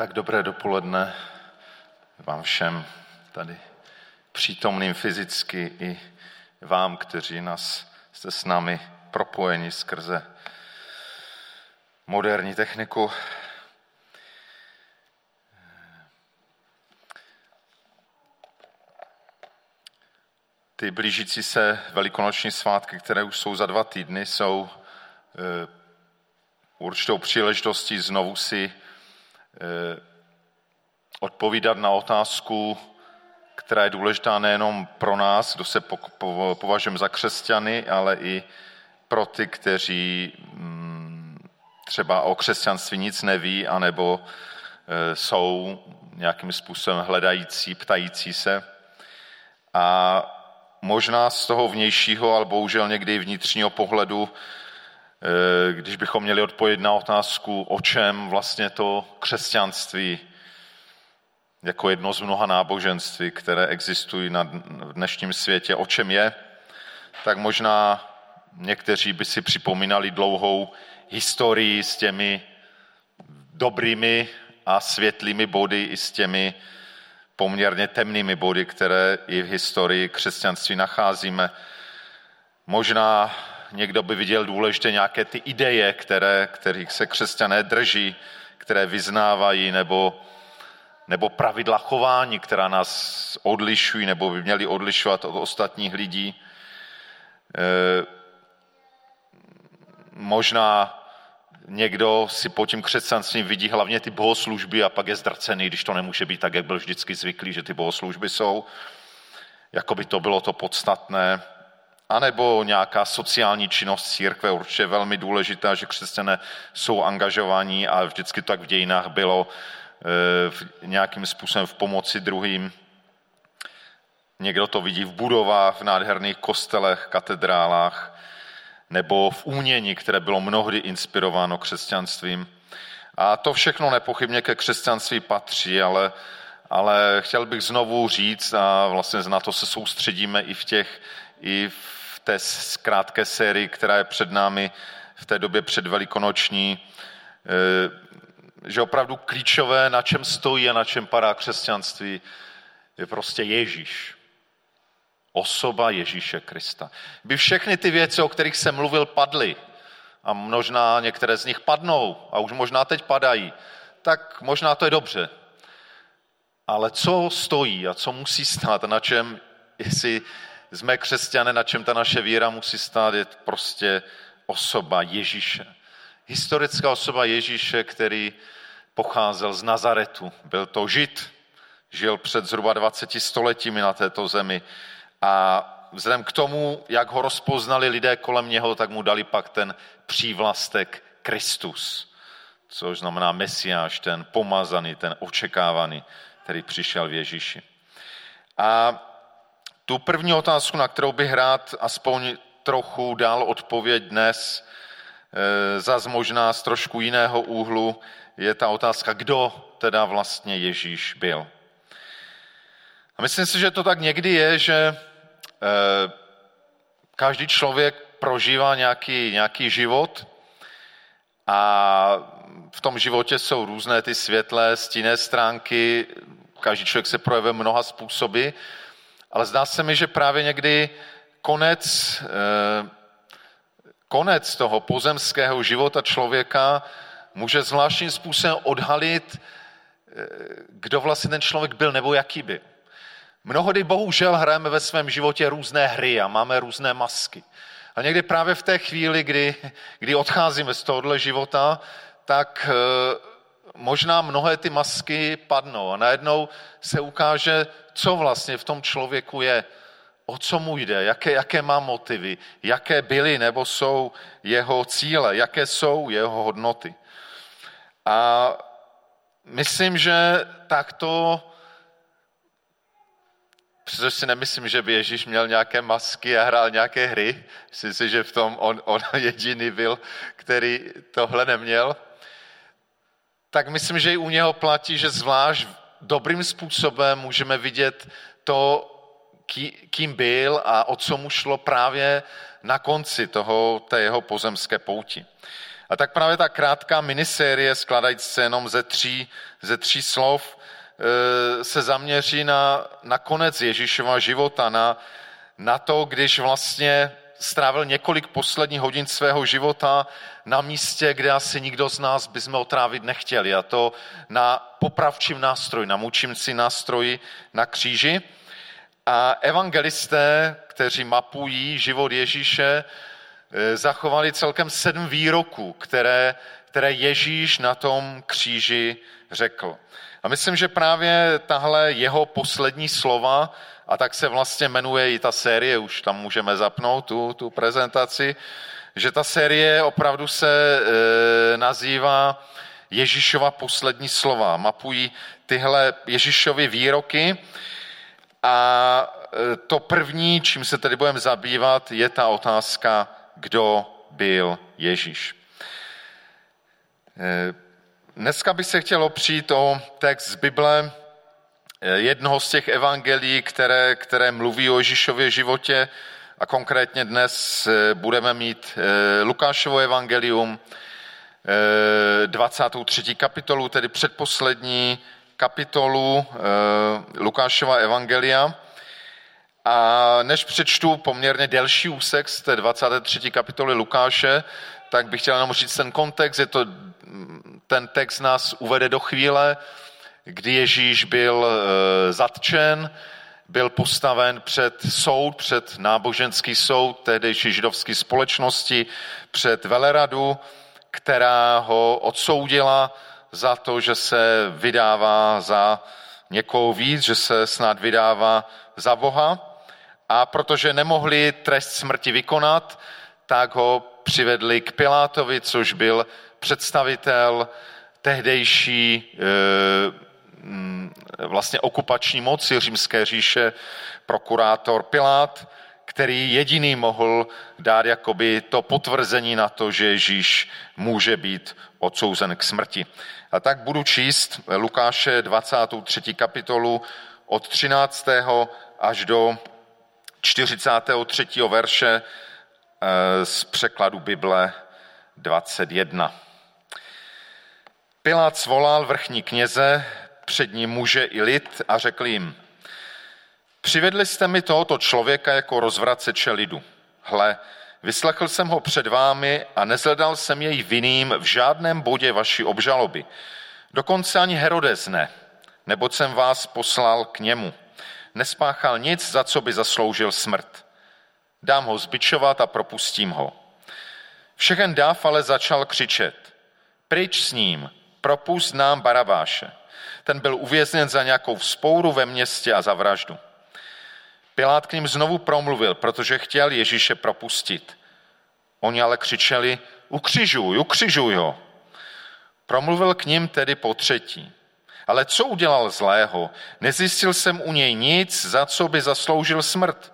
Tak dobré dopoledne vám všem tady přítomným fyzicky i vám, kteří nás jste s námi propojeni skrze moderní techniku. Ty blížící se velikonoční svátky, které už jsou za dva týdny, jsou eh, určitou příležitostí znovu si odpovídat na otázku, která je důležitá nejenom pro nás, kdo se považujeme za křesťany, ale i pro ty, kteří mm, třeba o křesťanství nic neví, anebo eh, jsou nějakým způsobem hledající, ptající se. A možná z toho vnějšího, ale bohužel někdy vnitřního pohledu Eh, když bychom měli odpovědět na otázku, o čem vlastně to křesťanství jako jedno z mnoha náboženství, které existují na dnešním světě, o čem je, tak možná někteří by si připomínali dlouhou historii s těmi dobrými a světlými body i s těmi poměrně temnými body, které i v historii křesťanství nacházíme. Možná někdo by viděl důležité nějaké ty ideje, které, kterých se křesťané drží, které vyznávají, nebo, nebo pravidla chování, která nás odlišují, nebo by měly odlišovat od ostatních lidí. E, možná někdo si po tím křesťanstvím vidí hlavně ty bohoslužby a pak je zdracený, když to nemůže být tak, jak byl vždycky zvyklý, že ty bohoslužby jsou. Jako by to bylo to podstatné anebo nějaká sociální činnost církve, určitě velmi důležitá, že křesťané jsou angažovaní a vždycky tak v dějinách bylo e, v nějakým způsobem v pomoci druhým. Někdo to vidí v budovách, v nádherných kostelech, katedrálách, nebo v umění, které bylo mnohdy inspirováno křesťanstvím. A to všechno nepochybně ke křesťanství patří, ale, ale chtěl bych znovu říct, a vlastně na to se soustředíme i v těch, i v té krátké sérii, která je před námi v té době předvelikonoční, eh, že opravdu klíčové, na čem stojí a na čem padá křesťanství, je prostě Ježíš. Osoba Ježíše Krista. By všechny ty věci, o kterých jsem mluvil, padly, a možná některé z nich padnou, a už možná teď padají, tak možná to je dobře. Ale co stojí a co musí stát, na čem, jestli jsme křesťané, na čem ta naše víra musí stát, je prostě osoba Ježíše. Historická osoba Ježíše, který pocházel z Nazaretu. Byl to žid, žil před zhruba 20 stoletími na této zemi a vzhledem k tomu, jak ho rozpoznali lidé kolem něho, tak mu dali pak ten přívlastek Kristus, což znamená Mesiáš, ten pomazaný, ten očekávaný, který přišel v Ježíši. A tu první otázku, na kterou bych rád aspoň trochu dal odpověď dnes, eh, zas možná z trošku jiného úhlu, je ta otázka, kdo teda vlastně Ježíš byl. A myslím si, že to tak někdy je, že eh, každý člověk prožívá nějaký, nějaký život a v tom životě jsou různé ty světlé, stinné stránky, každý člověk se projevuje mnoha způsoby ale zdá se mi, že právě někdy konec, eh, konec toho pozemského života člověka může zvláštním způsobem odhalit, eh, kdo vlastně ten člověk byl nebo jaký byl. Mnohdy bohužel hrajeme ve svém životě různé hry a máme různé masky. A někdy právě v té chvíli, kdy, kdy odcházíme z tohohle života, tak eh, možná mnohé ty masky padnou a najednou se ukáže, co vlastně v tom člověku je, o co mu jde, jaké, jaké má motivy, jaké byly nebo jsou jeho cíle, jaké jsou jeho hodnoty. A myslím, že takto, protože si nemyslím, že by Ježíš měl nějaké masky a hrál nějaké hry, myslím si, že v tom on, on jediný byl, který tohle neměl, tak myslím, že i u něho platí, že zvlášť dobrým způsobem můžeme vidět to, kým byl a o co mu šlo právě na konci toho, té jeho pozemské pouti. A tak právě ta krátká minisérie, skladající se jenom ze tří, ze tří slov, e, se zaměří na, na konec Ježíšova života, na, na to, když vlastně strávil několik posledních hodin svého života na místě, kde asi nikdo z nás bychom otrávit nechtěli. A to na popravčím nástroji, na mučící nástroji na kříži. A evangelisté, kteří mapují život Ježíše, eh, zachovali celkem sedm výroků, které, které Ježíš na tom kříži řekl. A myslím, že právě tahle jeho poslední slova, a tak se vlastně jmenuje i ta série, už tam můžeme zapnout tu, tu prezentaci, že ta série opravdu se e, nazývá Ježíšova poslední slova. Mapují tyhle Ježíšovy výroky a e, to první, čím se tedy budeme zabývat, je ta otázka, kdo byl Ježíš. E, dneska bych se chtěl opřít o text z Bible, jednoho z těch evangelií, které, které mluví o Ježíšově životě a konkrétně dnes budeme mít Lukášovo evangelium, 23. kapitolu, tedy předposlední kapitolu Lukášova evangelia. A než přečtu poměrně delší úsek z té 23. kapitoly Lukáše, tak bych chtěl jenom říct ten kontext. Je to, ten text nás uvede do chvíle, kdy Ježíš byl e, zatčen, byl postaven před soud, před náboženský soud tehdejší židovské společnosti, před veleradu, která ho odsoudila za to, že se vydává za někoho víc, že se snad vydává za Boha. A protože nemohli trest smrti vykonat, tak ho přivedli k Pilátovi, což byl představitel tehdejší e, vlastně okupační moci římské říše, prokurátor Pilát, který jediný mohl dát jakoby to potvrzení na to, že Ježíš může být odsouzen k smrti. A tak budu číst Lukáše 23. kapitolu od 13. až do 43. verše eh, z překladu Bible 21. Pilát svolal vrchní kněze, před ním muže i lid a řekl jim, přivedli jste mi tohoto člověka jako rozvraceče lidu. Hle, vyslechl jsem ho před vámi a nezhledal jsem jej vinným v žádném bodě vaší obžaloby. Dokonce ani Herodes ne, neboť jsem vás poslal k němu nespáchal nic, za co by zasloužil smrt. Dám ho zbičovat a propustím ho. Všechen dáv ale začal křičet. Pryč s ním, propust nám Barabáše. Ten byl uvězněn za nějakou vzpouru ve městě a za vraždu. Pilát k ním znovu promluvil, protože chtěl Ježíše propustit. Oni ale křičeli, ukřižuj, ukřižuj ho. Promluvil k ním tedy po třetí. Ale co udělal zlého? Nezjistil jsem u něj nic, za co by zasloužil smrt.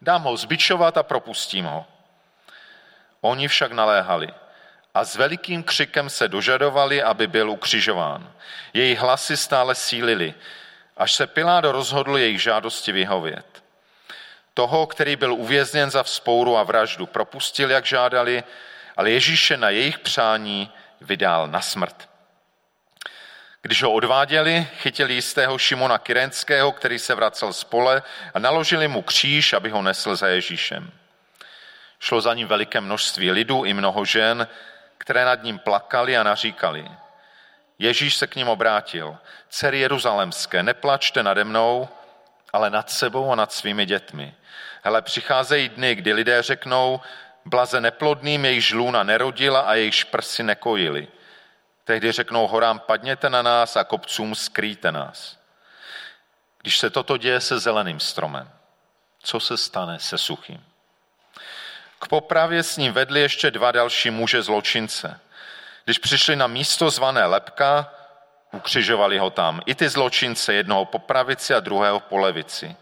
Dám ho zbičovat a propustím ho. Oni však naléhali a s velikým křikem se dožadovali, aby byl ukřižován. Její hlasy stále sílili, až se Pilát rozhodl jejich žádosti vyhovět. Toho, který byl uvězněn za vzpouru a vraždu, propustil, jak žádali, ale Ježíše na jejich přání vydal na smrt. Když ho odváděli, chytili jistého Šimona Kyrenského, který se vracel z pole a naložili mu kříž, aby ho nesl za Ježíšem. Šlo za ním veliké množství lidů i mnoho žen, které nad ním plakali a naříkali. Ježíš se k ním obrátil. Dcery Jeruzalemské, neplačte nade mnou, ale nad sebou a nad svými dětmi. Hele, přicházejí dny, kdy lidé řeknou, blaze neplodným, jejich lůna nerodila a jejich prsy nekojili. Tehdy řeknou horám, padněte na nás a kopcům skrýte nás. Když se toto děje se zeleným stromem, co se stane se suchým? K popravě s ním vedli ještě dva další muže zločince. Když přišli na místo zvané Lepka, ukřižovali ho tam. I ty zločince, jednoho po pravici a druhého po levici.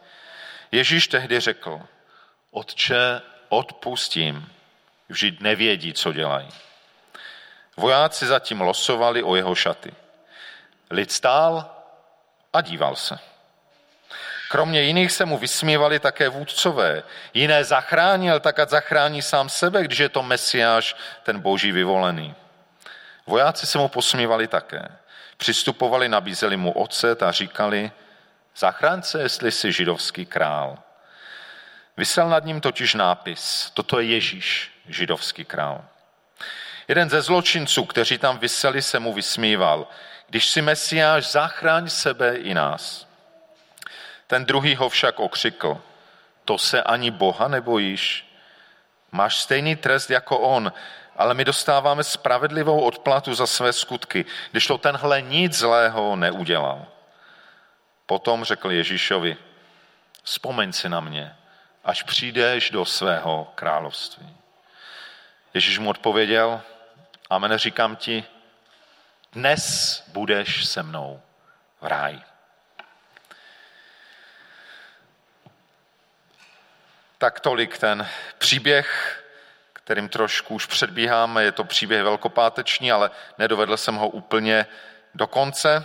Ježíš tehdy řekl, Otče, odpustím, vždyť nevědí, co dělají. Vojáci zatím losovali o jeho šaty. Lid stál a díval se. Kromě jiných se mu vysmívali také vůdcové. Jiné zachránil, tak ať zachrání sám sebe, když je to mesiáš, ten boží vyvolený. Vojáci se mu posmívali také. Přistupovali, nabízeli mu ocet a říkali, zachránce, jestli jsi židovský král. Vysel nad ním totiž nápis, toto je Ježíš, židovský král. Jeden ze zločinců, kteří tam vyseli, se mu vysmíval. Když si Mesiáš, zachráň sebe i nás. Ten druhý ho však okřikl. To se ani Boha nebojíš? Máš stejný trest jako on, ale my dostáváme spravedlivou odplatu za své skutky, když to tenhle nic zlého neudělal. Potom řekl Ježíšovi, vzpomeň si na mě, až přijdeš do svého království. Ježíš mu odpověděl, amen, říkám ti, dnes budeš se mnou v ráji. Tak tolik ten příběh, kterým trošku už předbíháme. Je to příběh velkopáteční, ale nedovedl jsem ho úplně do konce. E,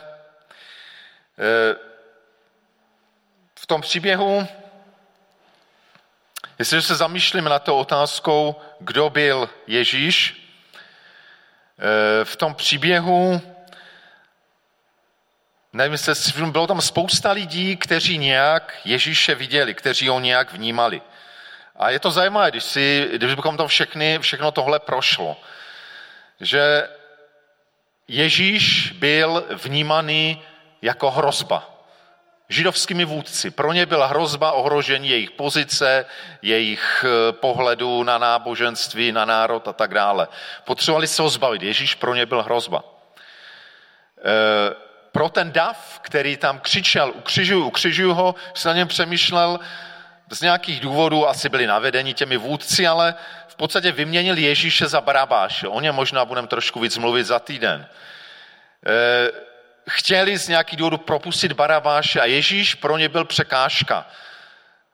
v tom příběhu, jestliže se zamýšlím na to otázkou, kdo byl Ježíš, e, v tom příběhu, nevím, bylo tam spousta lidí, kteří nějak Ježíše viděli, kteří ho nějak vnímali. A je to zajímavé, když, si, když bychom to všechny, všechno tohle prošlo, že Ježíš byl vnímaný jako hrozba. Židovskými vůdci. Pro ně byla hrozba ohrožení jejich pozice, jejich eh, pohledu na náboženství, na národ a tak dále. Potřebovali se ho zbavit. Ježíš pro ně byl hrozba. E, pro ten dav, který tam křičel, ukřižuju, ukřižuju ho, se na něm přemýšlel, z nějakých důvodů asi byli navedeni těmi vůdci, ale v podstatě vyměnili Ježíše za Barabáše. O něm možná budeme trošku víc mluvit za týden. E, chtěli z nějakých důvodů propustit Barabáše a Ježíš pro ně byl překážka.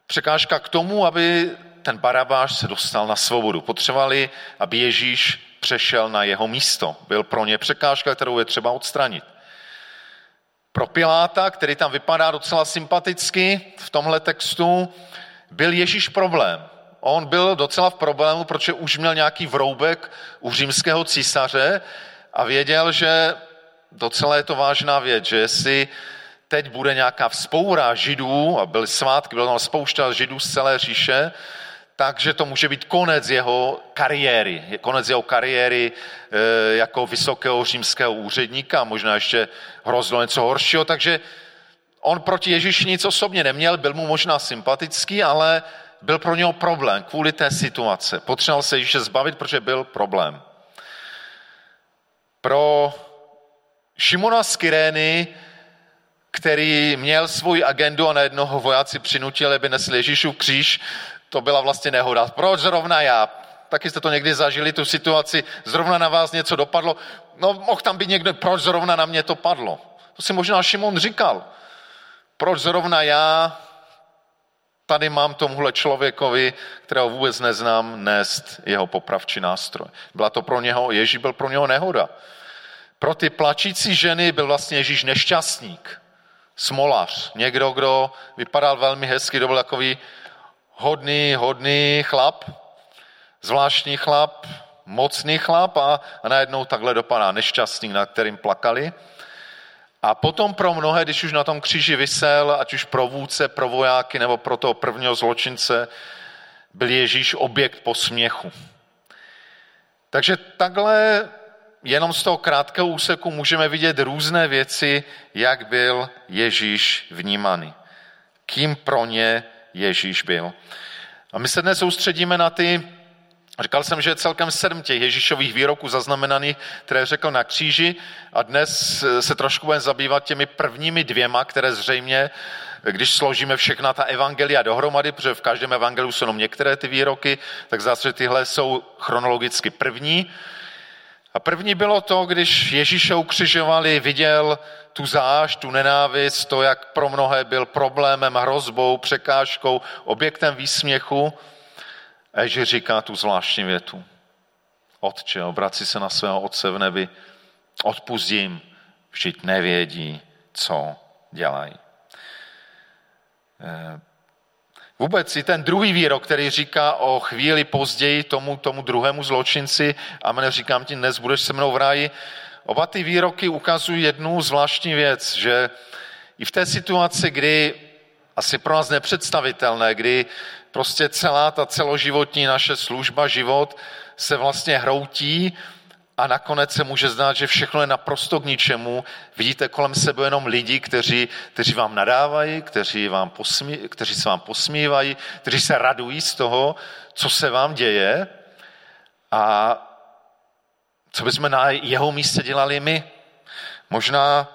Překážka k tomu, aby ten Barabáš se dostal na svobodu. Potřebovali, aby Ježíš přešel na jeho místo. Byl pro ně překážka, kterou je třeba odstranit. Pro Piláta, který tam vypadá docela sympaticky v tomhle textu, byl Ježíš problém. On byl docela v problému, protože už měl nějaký vroubek u římského císaře a věděl, že docela je to vážná věc, že jestli teď bude nějaká vzpoura židů, a byly svátky, bylo tam spousta židů z celé říše, takže to může být konec jeho kariéry, konec jeho kariéry e, jako vysokého římského úředníka, možná ještě hrozilo něco horšího, takže on proti Ježíši nic osobně neměl, byl mu možná sympatický, ale byl pro něho problém kvůli té situace. Potřeboval se Ježíše zbavit, protože byl problém. Pro Šimona z Kyrény, který měl svůj agendu a najednou ho vojáci přinutili, aby nesli Ježíšův kříž, to byla vlastně nehoda. Proč zrovna já? Taky jste to někdy zažili, tu situaci, zrovna na vás něco dopadlo. No, mohl tam být někdo, proč zrovna na mě to padlo? To si možná Šimon říkal. Proč zrovna já tady mám tomuhle člověkovi, kterého vůbec neznám, nést jeho popravčí nástroj. Byla to pro něho, Ježíš byl pro něho nehoda. Pro ty plačící ženy byl vlastně Ježíš nešťastník, smolař, někdo, kdo vypadal velmi hezky, kdo byl takový hodný, hodný chlap, zvláštní chlap, mocný chlap a, a najednou takhle dopadá nešťastník, na kterým plakali. A potom pro mnohé, když už na tom kříži vysel, ať už pro vůdce, pro vojáky nebo pro toho prvního zločince, byl Ježíš objekt posměchu. Takže takhle jenom z toho krátkého úseku můžeme vidět různé věci, jak byl Ježíš vnímaný. Kým pro ně Ježíš byl. A my se dnes soustředíme na ty Říkal jsem, že je celkem sedm těch Ježíšových výroků zaznamenaných, které řekl na kříži a dnes se trošku budeme zabývat těmi prvními dvěma, které zřejmě, když složíme všechna ta evangelia dohromady, protože v každém evangeliu jsou jenom některé ty výroky, tak zase tyhle jsou chronologicky první. A první bylo to, když Ježíše ukřižovali, viděl tu záž, tu nenávist, to, jak pro mnohé byl problémem, hrozbou, překážkou, objektem výsměchu. A Ježíš říká tu zvláštní větu. Otče, obrací se na svého otce v nebi, odpustím, vždyť nevědí, co dělají. Eh, Vůbec i ten druhý výrok, který říká o chvíli později tomu, tomu druhému zločinci, a mne říkám ti, dnes budeš se mnou v ráji, oba ty výroky ukazují jednu zvláštní věc, že i v té situaci, kdy asi pro nás nepředstavitelné, kdy prostě celá ta celoživotní naše služba, život se vlastně hroutí a nakonec se může zdát, že všechno je naprosto k ničemu. Vidíte kolem sebe jenom lidi, kteří, kteří vám nadávají, kteří, vám posmí, kteří se vám posmívají, kteří se radují z toho, co se vám děje. A co bychom na jeho místě dělali my? Možná,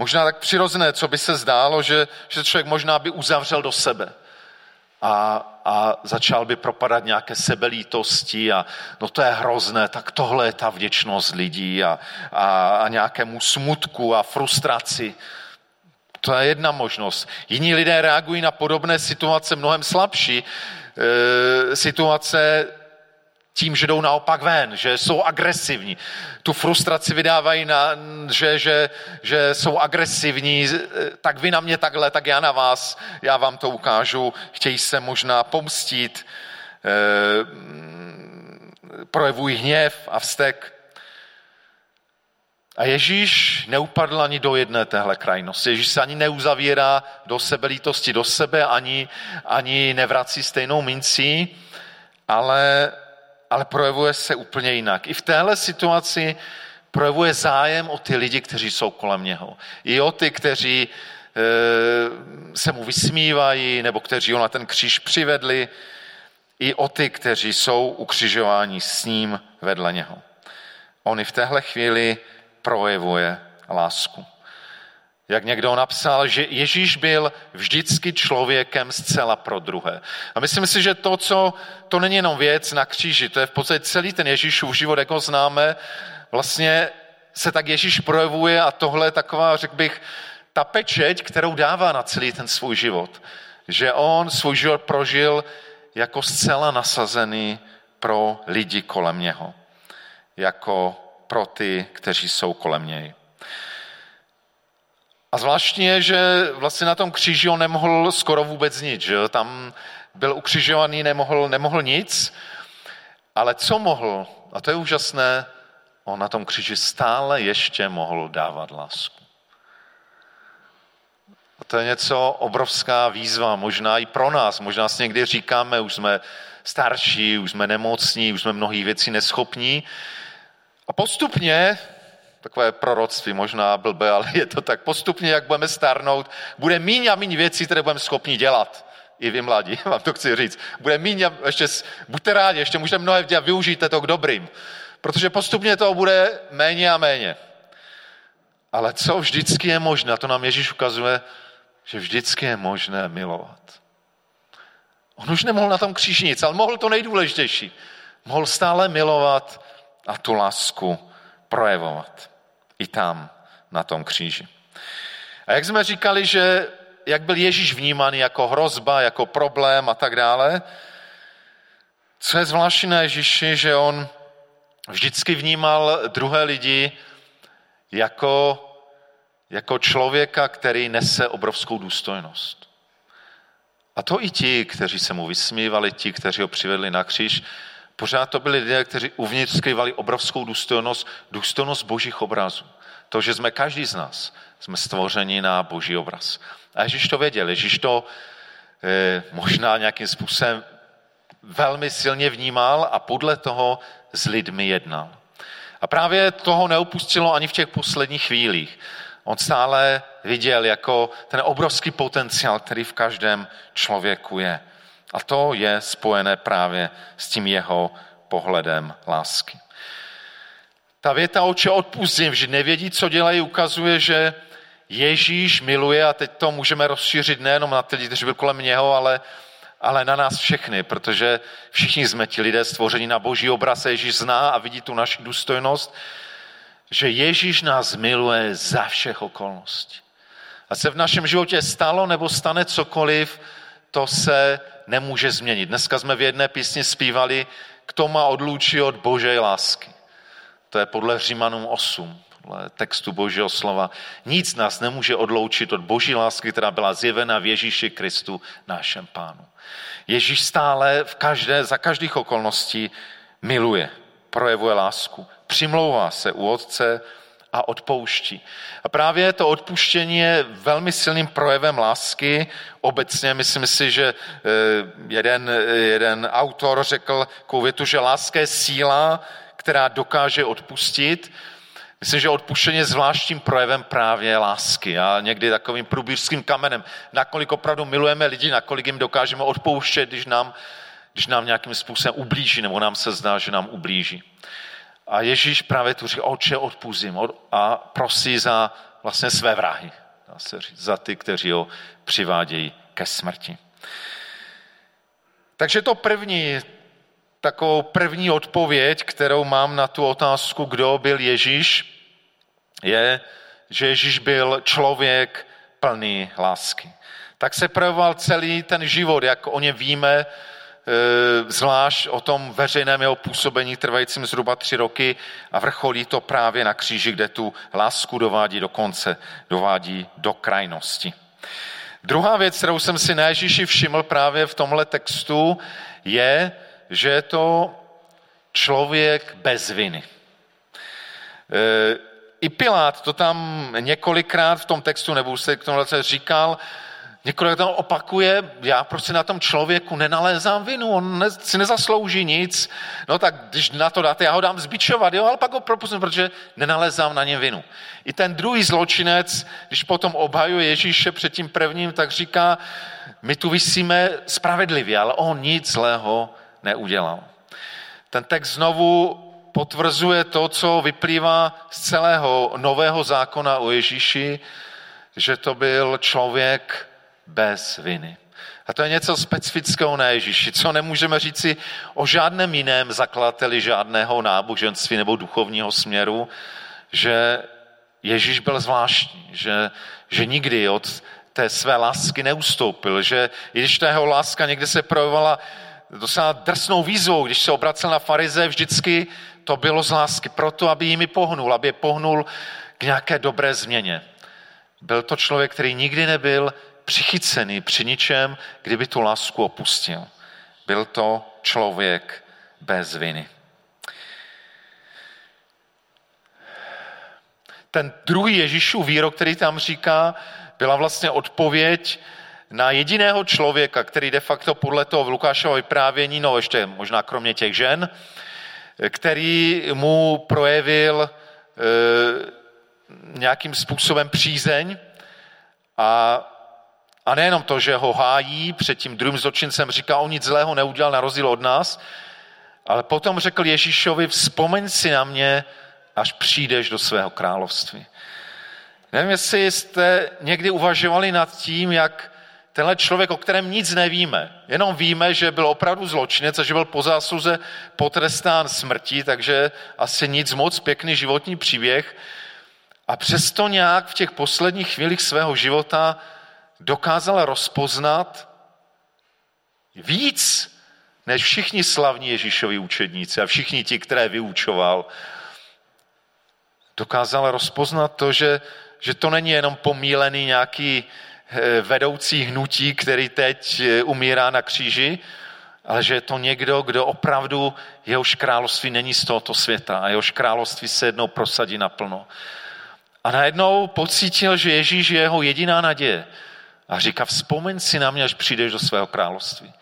možná tak přirozené, co by se zdálo, že, že člověk možná by uzavřel do sebe a, a začal by propadat nějaké sebelítosti a no to je hrozné, tak tohle je ta vděčnost lidí a, a, a nějakému smutku a frustraci. To je jedna možnost. Jiní lidé reagují na podobné situace mnohem slabší. E, situace tím, že jdou naopak ven, že jsou agresivní. Tu frustraci vydávají, na, že, že, že jsou agresivní, tak vy na mě takhle, tak já na vás, já vám to ukážu. Chtějí se možná pomstit, eh, projevují hněv a vztek. A Ježíš neupadl ani do jedné téhle krajnosti. Ježíš se ani neuzavírá do sebe lítosti do sebe, ani, ani nevrací stejnou mincí, ale ale projevuje se úplně jinak. I v téhle situaci projevuje zájem o ty lidi, kteří jsou kolem něho. I o ty, kteří e, se mu vysmívají, nebo kteří ho na ten kříž přivedli, i o ty, kteří jsou ukřižováni s ním vedle něho. On i v téhle chvíli projevuje lásku. Jak někdo napsal, že Ježíš byl vždycky člověkem zcela pro druhé. A myslím si, že to, co, to není jenom věc na kříži, to je v podstatě celý ten Ježíšův život, jak ho známe, vlastně se tak Ježíš projevuje a tohle je taková, řekl bych, ta pečeť, kterou dává na celý ten svůj život. Že on svůj život prožil jako zcela nasazený pro lidi kolem něho. Jako pro ty, kteří jsou kolem něj. A zvláštně je, že vlastně na tom kříži on nemohl skoro vůbec nic. Že? Tam byl ukřižovaný, nemohl, nemohl nic, ale co mohl, a to je úžasné, on na tom kříži stále ještě mohl dávat lásku. A to je něco obrovská výzva, možná i pro nás. Možná si někdy říkáme, už jsme starší, už jsme nemocní, už jsme mnohých věcí neschopní. A postupně takové proroctví, možná blbé, ale je to tak. Postupně, jak budeme starnout, bude míň a míň věcí, které budeme schopni dělat. I vy mladí, vám to chci říct. Bude míň a ještě, buďte rádi, ještě můžete mnohé dělat, využijte to k dobrým. Protože postupně toho bude méně a méně. Ale co vždycky je možné, to nám Ježíš ukazuje, že vždycky je možné milovat. On už nemohl na tom kříži nic, ale mohl to nejdůležitější. Mohl stále milovat a tu lásku projevovat i tam na tom kříži. A jak jsme říkali, že jak byl Ježíš vnímaný jako hrozba, jako problém a tak dále, co je zvláštní na Ježíši, že on vždycky vnímal druhé lidi jako, jako člověka, který nese obrovskou důstojnost. A to i ti, kteří se mu vysmívali, ti, kteří ho přivedli na kříž, Pořád to byli lidé, kteří uvnitř skrývali obrovskou důstojnost, důstojnost božích obrazů. To, že jsme každý z nás, jsme stvořeni na boží obraz. A Ježíš to věděl, Ježíš to eh, možná nějakým způsobem velmi silně vnímal a podle toho s lidmi jednal. A právě toho neupustilo ani v těch posledních chvílích. On stále viděl jako ten obrovský potenciál, který v každém člověku je. A to je spojené právě s tím jeho pohledem lásky. Ta věta oče odpustím, že nevědí, co dělají, ukazuje, že Ježíš miluje, a teď to můžeme rozšířit nejenom na ty lidi, kteří byli kolem něho, ale, ale na nás všechny, protože všichni jsme ti lidé stvoření na boží obraz, Ježíš zná a vidí tu naši důstojnost, že Ježíš nás miluje za všech okolností. A se v našem životě stalo nebo stane cokoliv, to se nemůže změnit. Dneska jsme v jedné písni zpívali, kdo má odlučí od božej lásky. To je podle Římanům 8. textu Božího slova. Nic nás nemůže odloučit od Boží lásky, která byla zjevena v Ježíši Kristu, našem pánu. Ježíš stále v každé, za každých okolností miluje, projevuje lásku, přimlouvá se u Otce a odpouští. A právě to odpuštění je velmi silným projevem lásky. Obecně myslím si, že eh, jeden, jeden autor řekl větu, že láska je síla, která dokáže odpustit. Myslím, že odpuštění je zvláštním projevem právě lásky a někdy takovým průbířským kamenem. Nakolik opravdu milujeme lidi, nakolik jim dokážeme odpouštět, když nám, když nám nějakým způsobem ublíží, nebo nám se zdá, že nám ublíží. A Ježíš právě tu říká, oče, odpustím a prosí za vlastně své vrahy, dá se říct, za ty, kteří ho přivádějí ke smrti. Takže to první, takovou první odpověď, kterou mám na tu otázku, kdo byl Ježíš, je, že Ježíš byl člověk plný lásky. Tak se projevoval celý ten život, jak o něm víme, zvlášť o tom veřejném jeho působení trvajícím zhruba tři roky a vrcholí to právě na kříži, kde tu lásku dovádí do konce, dovádí do krajnosti. Druhá věc, kterou jsem si na Ježíši všiml právě v tomhle textu, je, že je to člověk bez viny. Eh, I Pilát to tam několikrát v tom textu, nebo se k tomu říkal, Několik tam opakuje, já prostě na tom člověku nenalézám vinu, on ne, si nezaslouží nic, no tak když na to dáte, já ho dám zbičovat, jo, ale pak ho propustím, protože nenalézám na něm vinu. I ten druhý zločinec, když potom obhajuje Ježíše před tím prvním, tak říká, my tu vysíme spravedlivě, ale on nic zlého neudělal. Ten text znovu potvrzuje to, co vyplývá z celého nového zákona o Ježíši, že to byl člověk bez viny. A to je něco specifického na Ježíši, co nemůžeme říci o žádném jiném zakladateli žádného náboženství nebo duchovního směru, že Ježíš byl zvláštní, že, že nikdy od té své lásky neustoupil, že i když ta jeho láska někde se projevovala docela drsnou výzvou, když se obracel na farize, vždycky to bylo z lásky proto, aby jimi pohnul, aby je pohnul k nějaké dobré změně. Byl to člověk, který nikdy nebyl přichycený při ničem, kdyby tu lásku opustil. Byl to člověk bez viny. Ten druhý Ježíšův výrok, který tam říká, byla vlastně odpověď na jediného člověka, který de facto podle toho v Lukášovo vyprávění, no ještě možná kromě těch žen, který mu projevil e, nějakým způsobem přízeň a a nejenom to, že ho hájí před tím druhým zločincem, říká, on nic zlého neudělal na rozdíl od nás, ale potom řekl Ježíšovi, vzpomeň si na mě, až přijdeš do svého království. Nevím, jestli jste někdy uvažovali nad tím, jak tenhle člověk, o kterém nic nevíme, jenom víme, že byl opravdu zločinec a že byl po zásluze potrestán smrtí, takže asi nic moc pěkný životní příběh. A přesto nějak v těch posledních chvílích svého života dokázal rozpoznat víc než všichni slavní Ježíšovi učedníci a všichni ti, které vyučoval. Dokázal rozpoznat to, že, že to není jenom pomílený nějaký eh, vedoucí hnutí, který teď eh, umírá na kříži, ale že je to někdo, kdo opravdu jehož království není z tohoto světa a jehož království se jednou prosadí naplno. A najednou pocítil, že Ježíš je jeho jediná naděje. A říká, vzpomeň si na mě, až přijdeš do svého království.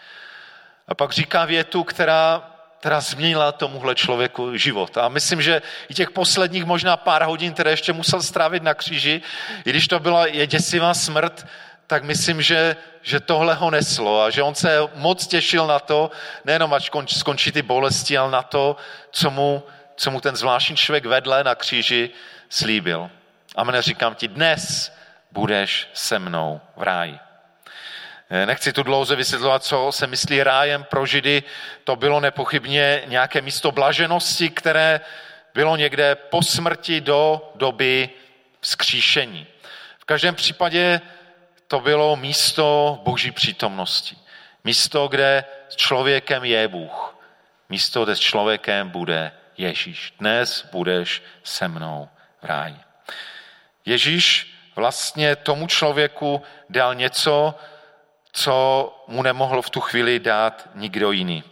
A pak říká větu, která, která změnila tomuhle člověku život. A myslím, že i těch posledních možná pár hodin, které ještě musel strávit na kříži, i když to byla je děsivá smrt, tak myslím, že, že tohle ho neslo a že on se moc těšil na to, nejenom až skončí ty bolesti, ale na to, co mu, co mu ten zvláštní člověk vedle na kříži slíbil. A mne říkám ti, dnes budeš se mnou v ráji. Eh, nechci tu dlouze vysvětlovat, co se myslí rájem pro Židy. To bylo nepochybně nějaké místo blaženosti, které bylo někde po smrti do doby vzkříšení. V každém případě to bylo místo boží přítomnosti. Místo, kde s člověkem je Bůh. Místo, kde s člověkem bude Ježíš. Dnes budeš se mnou v ráji. Ježíš vlastně tomu člověku dal něco, co mu nemohl v tu chvíli dát nikdo jiný.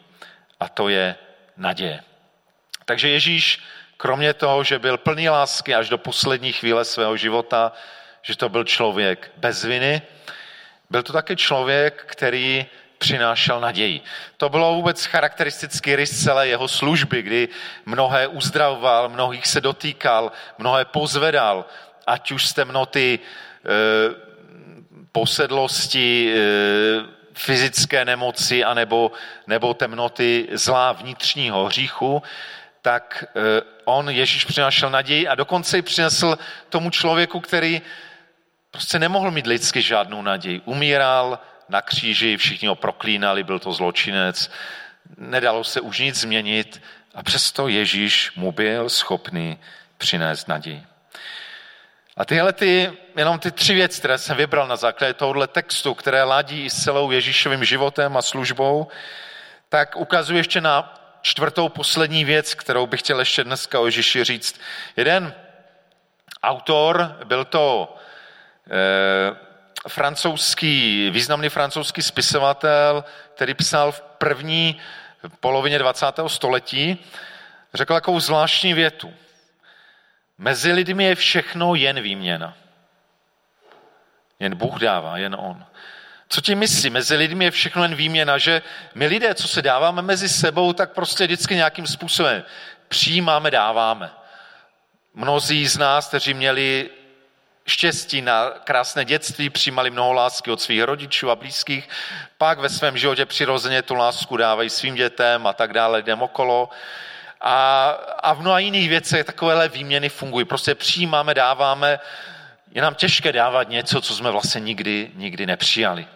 A to je naděje. Takže Ježíš, kromě toho, že byl plný lásky až do poslední chvíle svého života, že to byl člověk bez viny, byl to také člověk, který přinášel naději. To bylo vůbec charakteristický rys celé jeho služby, kdy mnohé uzdravoval, mnohých se dotýkal, mnohé pozvedal, ať už z temnoty e, posedlosti, e, fyzické nemoci anebo, nebo temnoty zlá vnitřního hříchu, tak e, on, Ježíš, přinášel naději a dokonce ji přinesl tomu člověku, který prostě nemohl mít lidsky žádnou naději. Umíral na kříži, všichni ho proklínali, byl to zločinec, nedalo se už nic změnit a přesto Ježíš mu byl schopný přinést naději. A tyhle ty, jenom ty tři věci, které jsem vybral na základě tohohle textu, které ladí s celou Ježíšovým životem a službou, tak ukazuje ještě na čtvrtou poslední věc, kterou bych chtěl ještě dneska o Ježíši říct. Jeden autor, byl to eh, francouzský, významný francouzský spisovatel, který psal v první polovině 20. století, řekl takovou zvláštní větu. Mezi lidmi je všechno jen výměna. Jen Bůh dává, jen On. Co ti myslí? Mezi lidmi je všechno jen výměna, že my lidé, co se dáváme mezi sebou, tak prostě vždycky nějakým způsobem přijímáme, dáváme. Mnozí z nás, kteří měli štěstí na krásné dětství, přijímali mnoho lásky od svých rodičů a blízkých, pak ve svém životě přirozeně tu lásku dávají svým dětem a tak dále, jdem okolo. A, a v mnoha jiných věcech takovéhle výměny fungují. Prostě přijímáme, dáváme. Je nám těžké dávat něco, co jsme vlastně nikdy, nikdy nepřijali.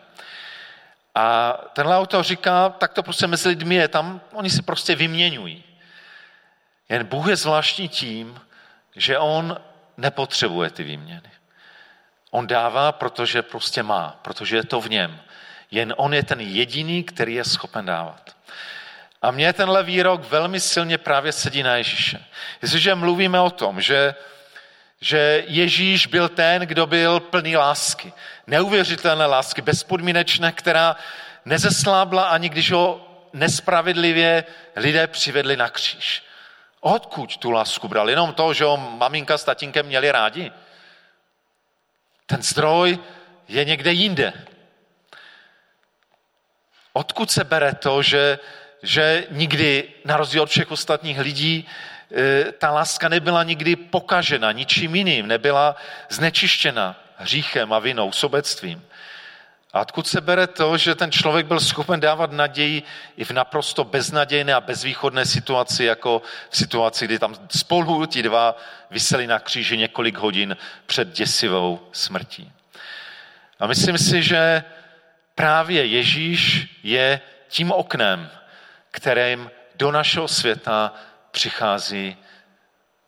A tenhle autor říká, tak to prostě mezi lidmi je, tam oni si prostě vyměňují. Jen Bůh je zvláštní tím, že on nepotřebuje ty výměny. On dává, protože prostě má, protože je to v něm. Jen on je ten jediný, který je schopen dávat. A mně tenhle výrok velmi silně právě sedí na Ježíše. Jestliže mluvíme o tom, že, že Ježíš byl ten, kdo byl plný lásky, neuvěřitelné lásky, bezpodmínečné, která nezeslábla ani když ho nespravedlivě lidé přivedli na kříž. Odkud tu lásku bral? Jenom to, že ho maminka s tatínkem měli rádi? Ten zdroj je někde jinde. Odkud se bere to, že, že nikdy, na rozdíl od všech ostatních lidí, e, ta láska nebyla nikdy pokažena ničím jiným, nebyla znečištěna hříchem a vinou, sobectvím. A odkud se bere to, že ten člověk byl schopen dávat naději i v naprosto beznadějné a bezvýchodné situaci, jako v situaci, kdy tam spolu ti dva vyseli na kříži několik hodin před děsivou smrtí. A myslím si, že právě Ježíš je tím oknem, kterým do našeho světa přichází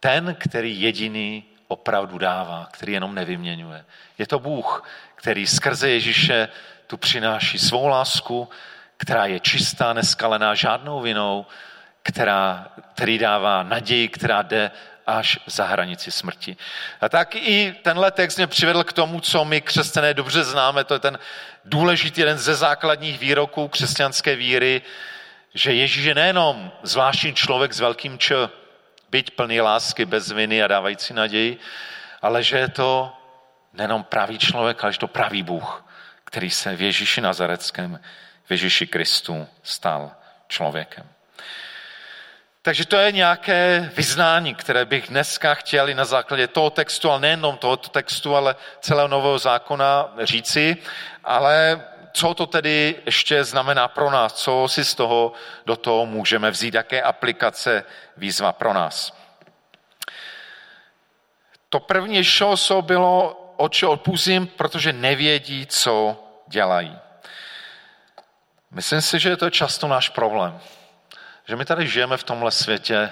ten, který jediný opravdu dává, který jenom nevyměňuje. Je to Bůh, který skrze Ježíše tu přináší svou lásku, která je čistá, neskalená žádnou vinou, která, který dává naději, která jde až za hranici smrti. A tak i tenhle text mě přivedl k tomu, co my křesťané dobře známe, to je ten důležitý jeden ze základních výroků křesťanské víry, že Ježíš je nejenom zvláštní člověk s velkým č, byť plný lásky, bez viny a dávající naději, ale že je to nejenom pravý člověk, ale že to pravý Bůh, který se v Ježíši Nazareckém, v Ježíši Kristu stal člověkem. Takže to je nějaké vyznání, které bych dneska chtěl i na základě toho textu, ale nejenom tohoto textu, ale celého nového zákona říci, ale co to tedy ještě znamená pro nás, co si z toho do toho můžeme vzít, jaké aplikace výzva pro nás. To první šoso bylo oči odpuzím, protože nevědí, co dělají. Myslím si, že je to často náš problém. Že my tady žijeme v tomhle světě,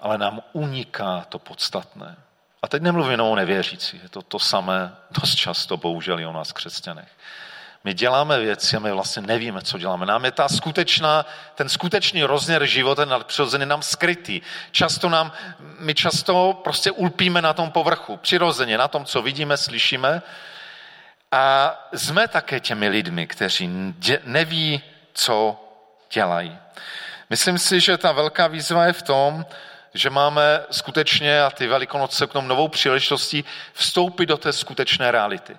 ale nám uniká to podstatné. A teď nemluvím jenom o nevěřící, je to to samé dost často, bohužel i o nás křesťanech. My děláme věci a my vlastně nevíme, co děláme. Nám je ta skutečná, ten skutečný rozměr života nadpřirozený nám skrytý. Často nám, my často prostě ulpíme na tom povrchu, přirozeně, na tom, co vidíme, slyšíme. A jsme také těmi lidmi, kteří neví, co dělají. Myslím si, že ta velká výzva je v tom, že máme skutečně, a ty velikonoce k tomu novou příležitostí, vstoupit do té skutečné reality.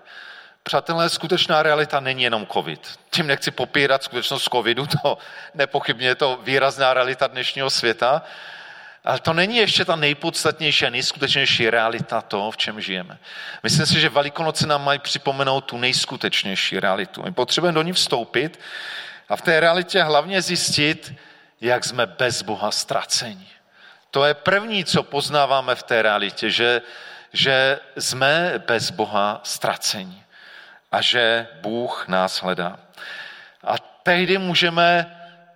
Přátelé, skutečná realita není jenom covid. Tím nechci popírat skutečnost covidu, to nepochybně je to výrazná realita dnešního světa, ale to není ještě ta nejpodstatnější a nejskutečnější realita toho, v čem žijeme. Myslím si, že Velikonoce nám mají připomenout tu nejskutečnější realitu. My potřebujeme do ní vstoupit a v té realitě hlavně zjistit, jak jsme bez Boha ztraceni. To je první, co poznáváme v té realitě, že, že jsme bez Boha ztraceni a že Bůh nás hledá. A tehdy můžeme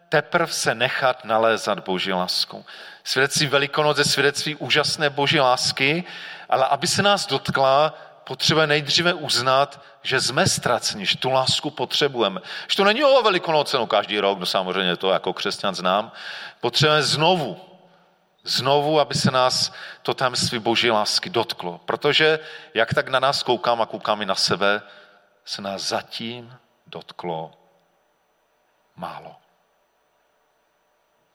teprve se nechat nalézat Boží láskou. Svědectví Velikonoc je svědectví úžasné Boží lásky, ale aby se nás dotkla, potřebujeme nejdříve uznat, že jsme ztraceni, že tu lásku potřebujeme. Že to není o Velikonoce, no každý rok, no samozřejmě to jako křesťan znám. Potřebujeme znovu, znovu, aby se nás to tajemství boží lásky dotklo. Protože jak tak na nás koukám a koukám i na sebe, se nás zatím dotklo málo.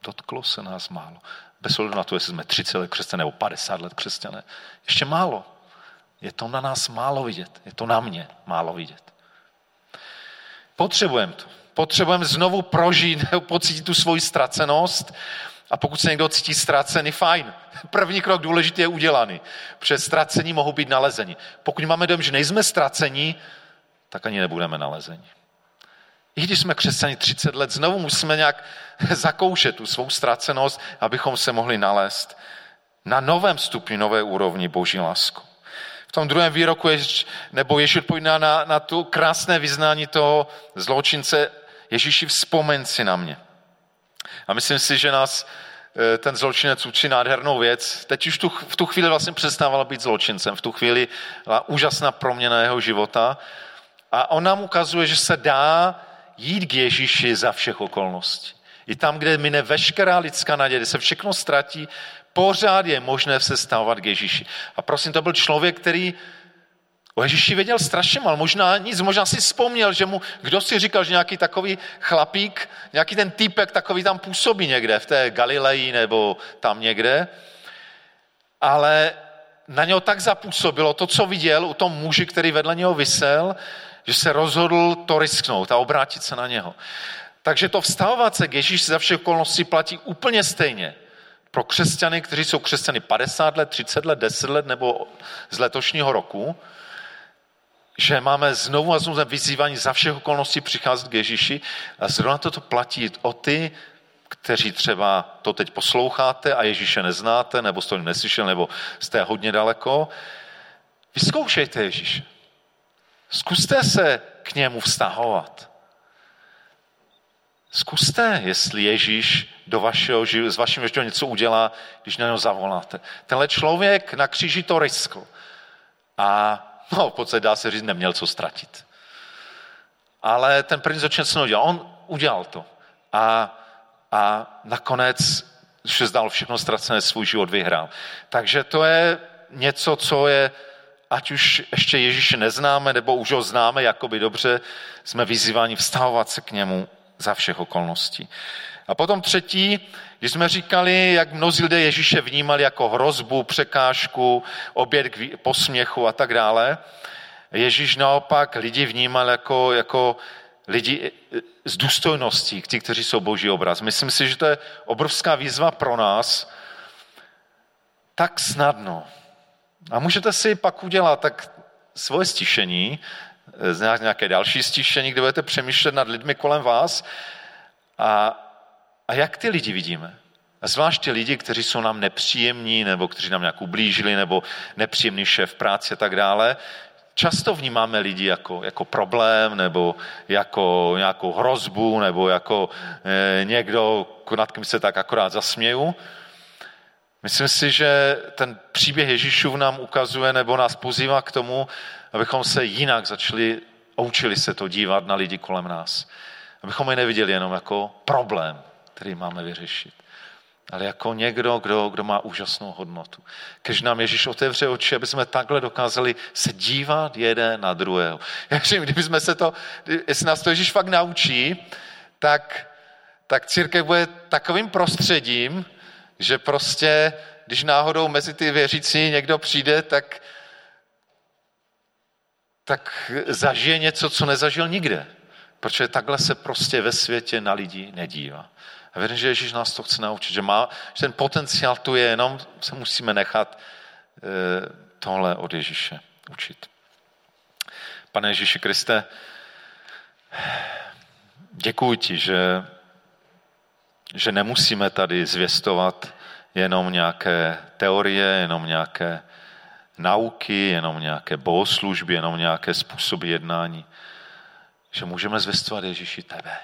Dotklo se nás málo. Bez ohledu na to, jestli jsme 30 let křesťané nebo 50 let křesťané. Ještě málo. Je to na nás málo vidět. Je to na mě málo vidět. Potřebujeme to. Potřebujeme znovu prožít, pocítit tu svoji ztracenost. A pokud se někdo cítí ztracený, fajn. První krok důležitý je udělaný. Protože ztracení mohou být nalezeni. Pokud máme dojem, že nejsme ztracení, tak ani nebudeme nalezeni. I když jsme křesťani 30 let, znovu musíme nějak zakoušet tu svou ztracenost, abychom se mohli nalézt na novém stupni, nové úrovni Boží lásku. V tom druhém výroku Ježiš, nebo Ježíš odpovídá na, na tu krásné vyznání toho zločince Ježíši, vzpomeň si na mě. A myslím si, že nás eh, ten zločinec učí nádhernou věc. Teď už tu, v tu chvíli vlastně přestávala být zločincem. V tu chvíli byla úžasná proměna jeho života. A on nám ukazuje, že se dá jít k Ježíši za všech okolností. I tam, kde mine veškerá lidská naděje, kde se všechno ztratí, pořád je možné se stávat k Ježíši. A prosím, to byl člověk, který o Ježíši věděl strašně mal, možná nic, možná si vzpomněl, že mu, kdo si říkal, že nějaký takový chlapík, nějaký ten týpek takový tam působí někde, v té Galileji nebo tam někde, ale na něho tak zapůsobilo to, co viděl u tom muži, který vedle něho vysel, že se rozhodl to risknout a obrátit se na něho. Takže to vstávat se k Ježíši za všech okolností platí úplně stejně pro křesťany, kteří jsou křesťany 50 let, 30 let, 10 let nebo z letošního roku, že máme znovu a znovu vyzývání za všech okolností přicházet k Ježíši a zrovna toto platí o ty, kteří třeba to teď posloucháte a Ježíše neznáte, nebo jste to neslyšel, nebo jste hodně daleko. Vyzkoušejte Ježíše. Zkuste se k němu vztahovat. Zkuste, jestli Ježíš do vašeho, z vašeho života něco udělá, když na něho zavoláte. Tenhle člověk na kříži to riskl. A no, v podstatě dá se říct, neměl co ztratit. Ale ten první začal co udělal. On udělal to. A, a nakonec, se zdalo všechno ztracené, svůj život vyhrál. Takže to je něco, co je ať už ještě Ježíše neznáme, nebo už ho známe jakoby dobře, jsme vyzýváni vstávat se k němu za všech okolností. A potom třetí, když jsme říkali, jak mnozí lidé Ježíše vnímali jako hrozbu, překážku, oběd k posměchu a tak dále, Ježíš naopak lidi vnímal jako, jako lidi s důstojností, ti, kteří jsou boží obraz. Myslím si, že to je obrovská výzva pro nás, tak snadno a můžete si pak udělat tak svoje stišení, eh, nějaké další stišení, kde budete přemýšlet nad lidmi kolem vás a, a jak ty lidi vidíme. A zvlášť ty lidi, kteří jsou nám nepříjemní, nebo kteří nám nějak ublížili, nebo nepříjemný šéf práce a tak dále, často vnímáme lidi jako, jako problém, nebo jako nějakou hrozbu, nebo jako e, někdo, nad kým se tak akorát zasměju. Myslím si, že ten příběh Ježíšův nám ukazuje nebo nás pozývá k tomu, abychom se jinak začali a učili se to dívat na lidi kolem nás. Abychom je neviděli jenom jako problém, který máme vyřešit, ale jako někdo, kdo, kdo má úžasnou hodnotu. Když nám Ježíš otevře oči, aby jsme takhle dokázali se dívat jeden na druhého. Já říkám, kdyby jsme se to, jestli nás to Ježíš fakt naučí, tak, tak církev bude takovým prostředím, že prostě, když náhodou mezi ty věřící někdo přijde, tak, tak zažije něco, co nezažil nikde. Protože takhle se prostě ve světě na lidi nedívá. A věřím, že Ježíš nás to chce naučit, že, má, že ten potenciál tu je, jenom se musíme nechat e, tohle od Ježíše učit. Pane Ježíši Kriste, děkuji ti, že, že nemusíme tady zvěstovat jenom nějaké teorie, jenom nějaké nauky, jenom nějaké bohoslužby, jenom nějaké způsoby jednání. Že můžeme zvěstovat Ježíši tebe.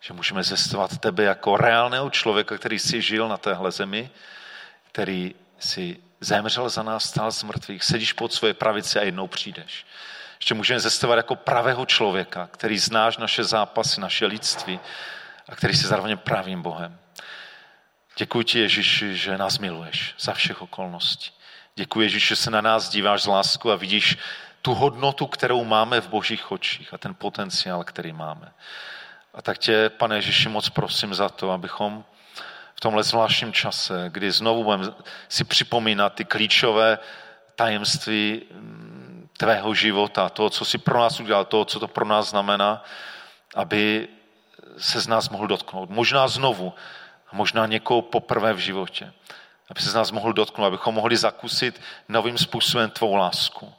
Že můžeme zvěstovat tebe jako reálného člověka, který si žil na téhle zemi, který si zemřel za nás, stál z mrtvých, sedíš pod svoje pravici a jednou přijdeš. Ještě můžeme zvěstovat jako pravého člověka, který znáš naše zápasy, naše lidství a který si zároveň pravým Bohem. Děkuji ti, Ježíši, že nás miluješ za všech okolností. Děkuji, Ježíši, že se na nás díváš z lásku a vidíš tu hodnotu, kterou máme v božích očích a ten potenciál, který máme. A tak tě, pane Ježíši, moc prosím za to, abychom v tomhle zvláštním čase, kdy znovu budeme si připomínat ty klíčové tajemství mm, tvého života, toho, co si pro nás udělal, toho, co to pro nás znamená, aby se z nás mohl dotknout. Možná znovu, možná někoho poprvé v životě. Aby se z nás mohl dotknout, abychom mohli zakusit novým způsobem tvou lásku.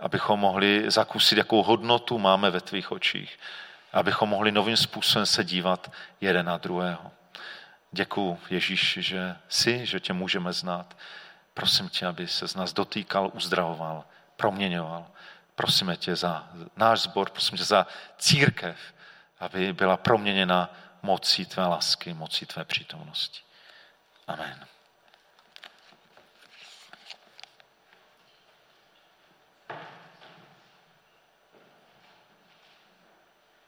Abychom mohli zakusit, jakou hodnotu máme ve tvých očích. Abychom mohli novým způsobem se dívat jeden na druhého. Děkuji, Ježíš, že jsi, že tě můžeme znát. Prosím tě, aby se z nás dotýkal, uzdravoval, proměňoval. Prosíme tě za náš sbor, prosím tě za církev, aby byla proměněna mocí tvé lásky, mocí tvé přítomnosti. Amen.